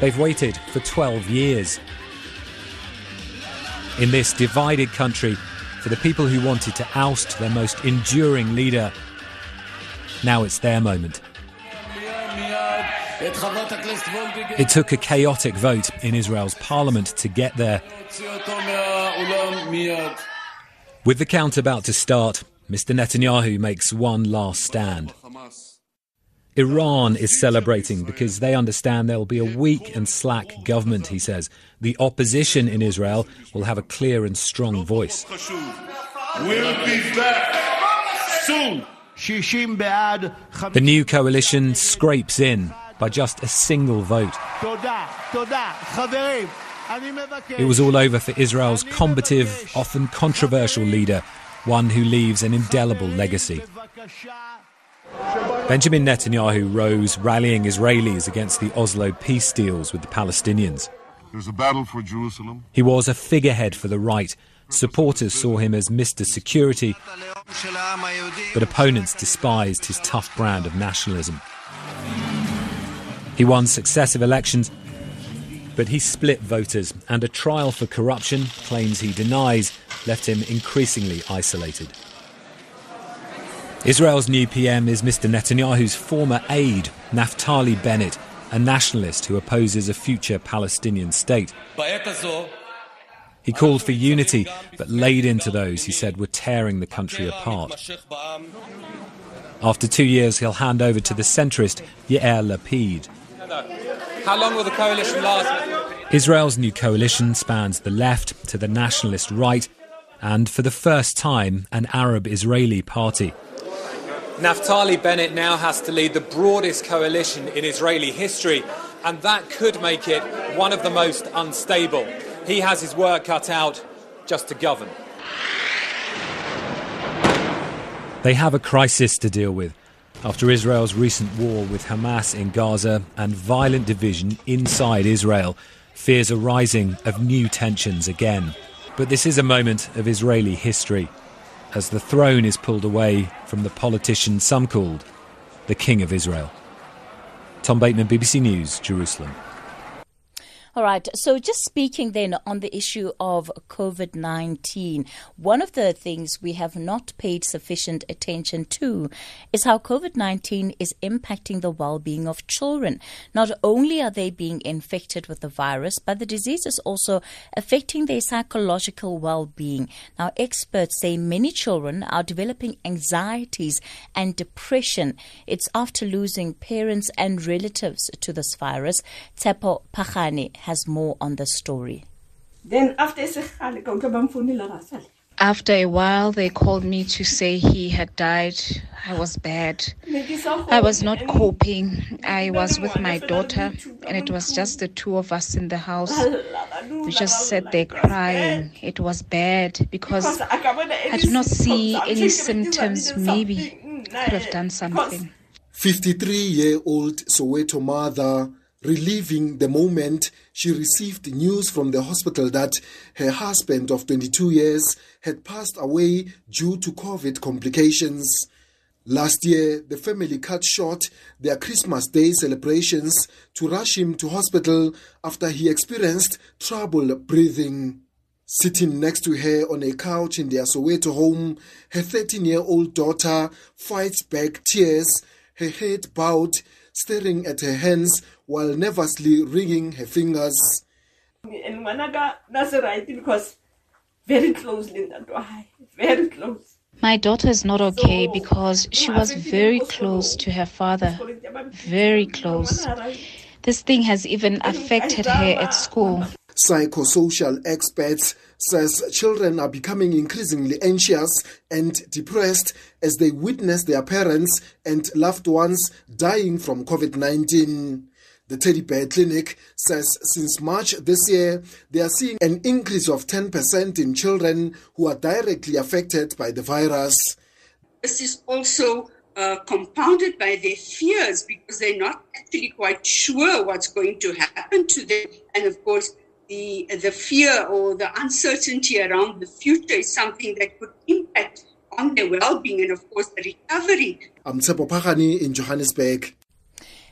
They've waited for 12 years. In this divided country, for the people who wanted to oust their most enduring leader, now it's their moment. It took a chaotic vote in Israel's parliament to get there. With the count about to start, Mr. Netanyahu makes one last stand. Iran is celebrating because they understand there will be a weak and slack government, he says. The opposition in Israel will have a clear and strong voice. We'll be back soon. The new coalition scrapes in by just a single vote. It was all over for Israel's combative, often controversial leader, one who leaves an indelible legacy. Benjamin Netanyahu rose rallying Israelis against the Oslo peace deals with the Palestinians. There's a battle for Jerusalem. He was a figurehead for the right. Supporters saw him as Mr. Security, but opponents despised his tough brand of nationalism. He won successive elections, but he split voters, and a trial for corruption, claims he denies, left him increasingly isolated. Israel's new PM is Mr. Netanyahu's former aide, Naftali Bennett, a nationalist who opposes a future Palestinian state. He called for unity, but laid into those he said were tearing the country apart. After two years, he'll hand over to the centrist Yair Lapid. How long will the coalition last? Israel's new coalition spans the left to the nationalist right, and for the first time, an Arab Israeli party. Naftali Bennett now has to lead the broadest coalition in Israeli history, and that could make it one of the most unstable. He has his work cut out just to govern. They have a crisis to deal with after Israel's recent war with Hamas in Gaza and violent division inside Israel. Fears are rising of new tensions again. But this is a moment of Israeli history as the throne is pulled away from the politician some called the King of Israel. Tom Bateman, BBC News, Jerusalem. All right. So, just speaking then on the issue of COVID 19, one of the things we have not paid sufficient attention to is how COVID 19 is impacting the well being of children. Not only are they being infected with the virus, but the disease is also affecting their psychological well being. Now, experts say many children are developing anxieties and depression. It's after losing parents and relatives to this virus. Tshepo Phagane has more on the story. Then after after a while, they called me to say he had died. I was bad. I was not coping. I was with my daughter, and it was just the two of us in the house. We just sat there crying. It was bad because I did not see any symptoms. Maybe I could have done something. 53 year old Soweto mother reliving the moment she received news from the hospital that her husband of 22 years had passed away due to COVID complications. Last year, the family cut short their Christmas Day celebrations to rush him to hospital after he experienced trouble breathing. Sitting next to her on a couch in their Soweto home, her 13 year old daughter fights back tears, her head bowed, staring at her hands while nervously wringing her fingers. And that's right because very close, Linda. Very close. My daughter is not okay because she was very close to her father. Very close. This thing has even affected her at school. Psychosocial experts says children are becoming increasingly anxious and depressed as they witness their parents and loved ones dying from COVID-19. The Teddy Bear Clinic says since March this year, they are seeing an increase of 10% in children who are directly affected by the virus. This is also uh, compounded by their fears because they're not actually quite sure what's going to happen to them. And of course, the, the fear or the uncertainty around the future is something that could impact on their well being and, of course, the recovery. I'm Tshepo Phagane in Johannesburg.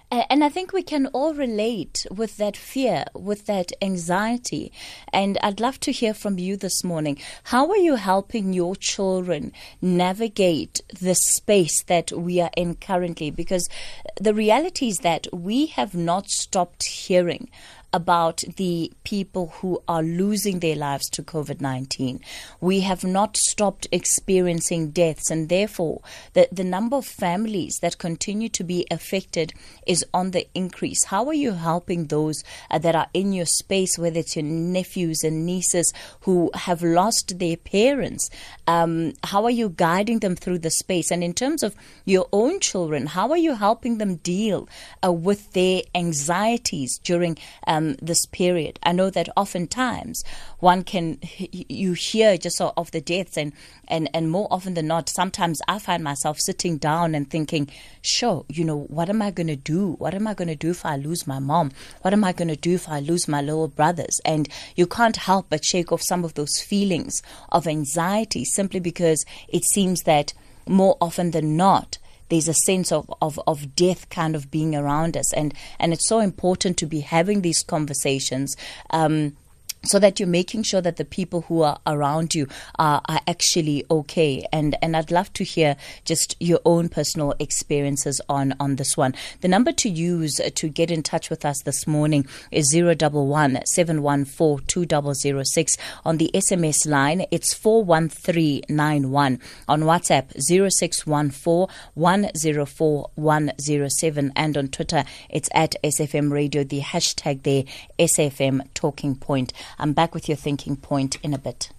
And I think we can all relate with that fear, with that anxiety. And I'd love to hear from you this morning. How are you helping your children navigate the space that we are in currently? Because the reality is that we have not stopped hearing about the people who are losing their lives to COVID 19. We have not stopped experiencing deaths, and therefore, the, the number of families that continue to be affected is on the increase. How are you helping those uh, that are in your space, whether it's your nephews and nieces who have lost their parents? Um, how are you guiding them through the space? And in terms of your own children, how are you helping them deal uh, with their anxieties during um, this period? I know that oftentimes one can, you hear just of the deaths, and, and, and more often than not, sometimes I find myself sitting down and thinking, sure, you know, what am I going to do? What am I going to do if I lose my mom? What am I going to do if I lose my little brothers? And you can't help but shake off some of those feelings of anxiety simply because it seems that more often than not, there's a sense of, of, of death kind of being around us. And, and it's so important to be having these conversations. Um, so that you're making sure that the people who are around you are, are actually okay. And and I'd love to hear just your own personal experiences on on this one. The number to use to get in touch with us this morning is zero double one seven one four two double zero six. On the SMS line, it's four one three nine one. On WhatsApp, zero six one four one zero four one zero seven, and on Twitter, it's at SFM Radio. The hashtag there, SFM Talking Point. I'm back with your thinking point in a bit.